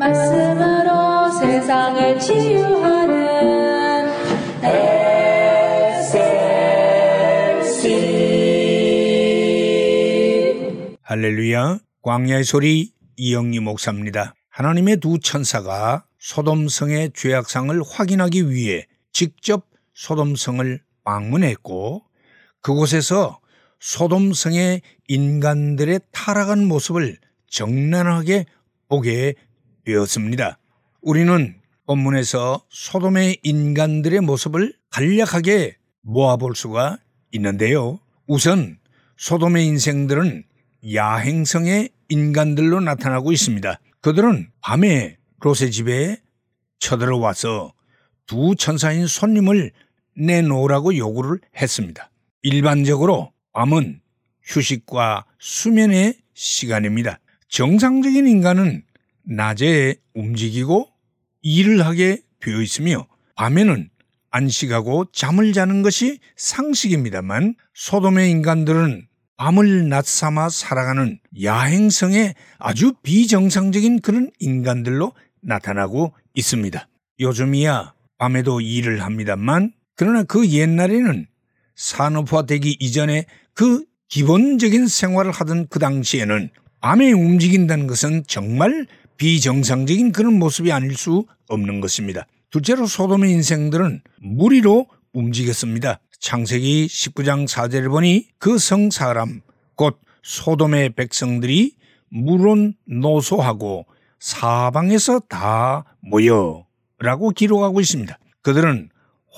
말씀으로 세상을 치유하는 SLC 할렐루야. 광야의 소리 이영리 목사입니다. 하나님의 두 천사가 소돔성의 죄악상을 확인하기 위해 직접 소돔성을 방문했고 그곳에서 소돔성의 인간들의 타락한 모습을 정난하게 보게 되었습니다. 우리는 본문에서 소돔의 인간들의 모습을 간략하게 모아볼 수가 있는데요. 우선 소돔의 인생들은 야행성의 인간들로 나타나고 있습니다. 그들은 밤에 롯의 집에 쳐들어와서 두 천사인 손님을 내놓으라고 요구를 했습니다. 일반적으로 밤은 휴식과 수면의 시간입니다. 정상적인 인간은 낮에 움직이고 일을 하게 되어 있으며 밤에는 안식하고 잠을 자는 것이 상식입니다만 소돔의 인간들은 밤을 낮 삼아 살아가는 야행성의 아주 비정상적인 그런 인간들로 나타나고 있습니다. 요즘이야 밤에도 일을 합니다만 그러나 그 옛날에는 산업화되기 이전에 그 기본적인 생활을 하던 그 당시에는 밤에 움직인다는 것은 정말 비정상적인 그런 모습이 아닐 수 없는 것입니다. 둘째로 소돔의 인생들은 무리로 움직였습니다. 창세기 19장 4절을 보니 그 성 사람 곧 소돔의 백성들이 물론 노소하고 사방에서 다 모여 라고 기록하고 있습니다. 그들은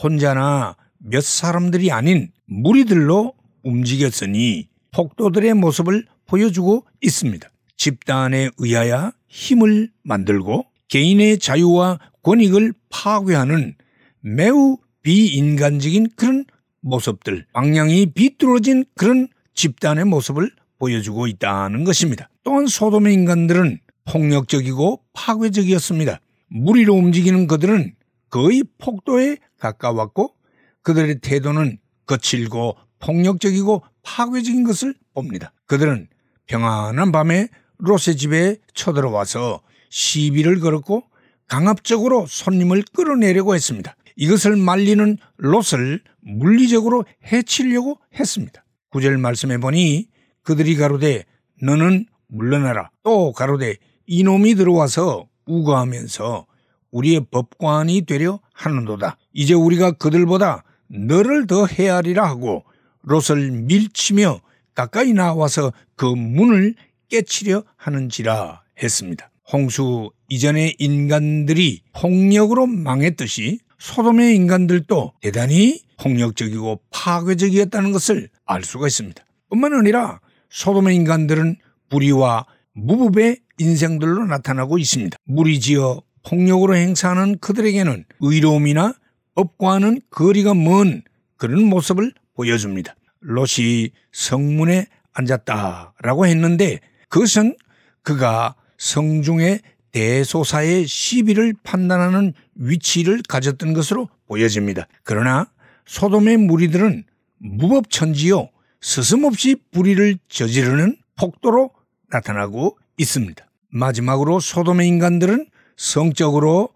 혼자나 몇 사람들이 아닌 무리들로 움직였으니 폭도들의 모습을 보여주고 있습니다. 집단에 의하여 힘을 만들고 개인의 자유와 권익을 파괴하는 매우 비인간적인 그런 모습들, 방향이 비뚤어진 그런 집단의 모습을 보여주고 있다는 것입니다. 또한 소돔의 인간들은 폭력적이고 파괴적이었습니다. 무리로 움직이는 그들은 거의 폭도에 가까웠고 그들의 태도는 거칠고 폭력적이고 파괴적인 것을 봅니다. 그들은 평안한 밤에 롯의 집에 쳐들어와서 시비를 걸었고 강압적으로 손님을 끌어내려고 했습니다. 이것을 말리는 롯을 물리적으로 해치려고 했습니다. 구절 말씀해 보니 그들이 가로되 너는 물러나라. 또 가로되 이놈이 들어와서 우거하면서 우리의 법관이 되려 하는도다. 이제 우리가 그들보다 너를 더 헤아리라 하고 롯을 밀치며 가까이 나와서 그 문을 깨치려 하는지라 했습니다. 홍수 이전의 인간들이 폭력으로 망했듯이 소돔의 인간들도 대단히 폭력적이고 파괴적이었다는 것을 알 수가 있습니다. 뿐만 아니라 소돔의 인간들은 불의와 무법의 인생들로 나타나고 있습니다. 무리지어 폭력으로 행사하는 그들에게는 의로움이나 법과는 거리가 먼 그런 모습을 보여줍니다. 롯이 성문에 앉았다라고 했는데 그것은 그가 성중의 대소사의 시비를 판단하는 위치를 가졌던 것으로 보여집니다. 그러나 소돔의 무리들은 무법천지요 스스없이 불의를 저지르는 폭도로 나타나고 있습니다. 마지막으로 소돔의 인간들은 성적으로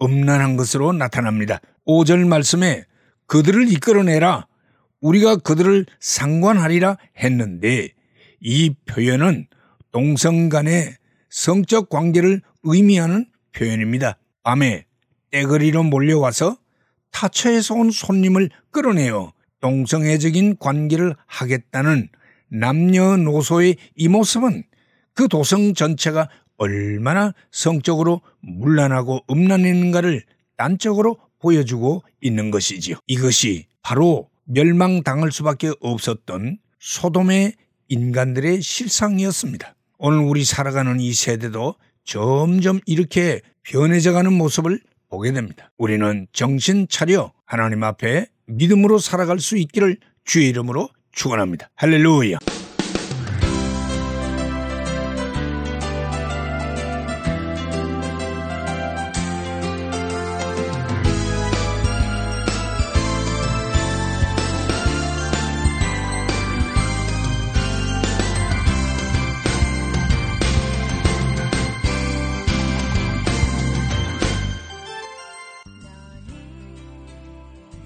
음란한 것으로 나타납니다. 5절 말씀에 그들을 이끌어내라 우리가 그들을 상관하리라 했는데 이 표현은 동성 간의 성적 관계를 의미하는 표현입니다. 밤에 떼거리로 몰려와서 타처에서 온 손님을 끌어내어 동성애적인 관계를 하겠다는 남녀노소의 이 모습은 그 도성 전체가 얼마나 성적으로 문란하고 음란했는가를 단적으로 보여주고 있는 것이지요. 이것이 바로 멸망당할 수밖에 없었던 소돔의 인간들의 실상이었습니다. 오늘 우리 살아가는 이 세대도 점점 이렇게 변해져가는 모습을 보게 됩니다. 우리는 정신 차려 하나님 앞에 믿음으로 살아갈 수 있기를 주의 이름으로 축원합니다. 할렐루야.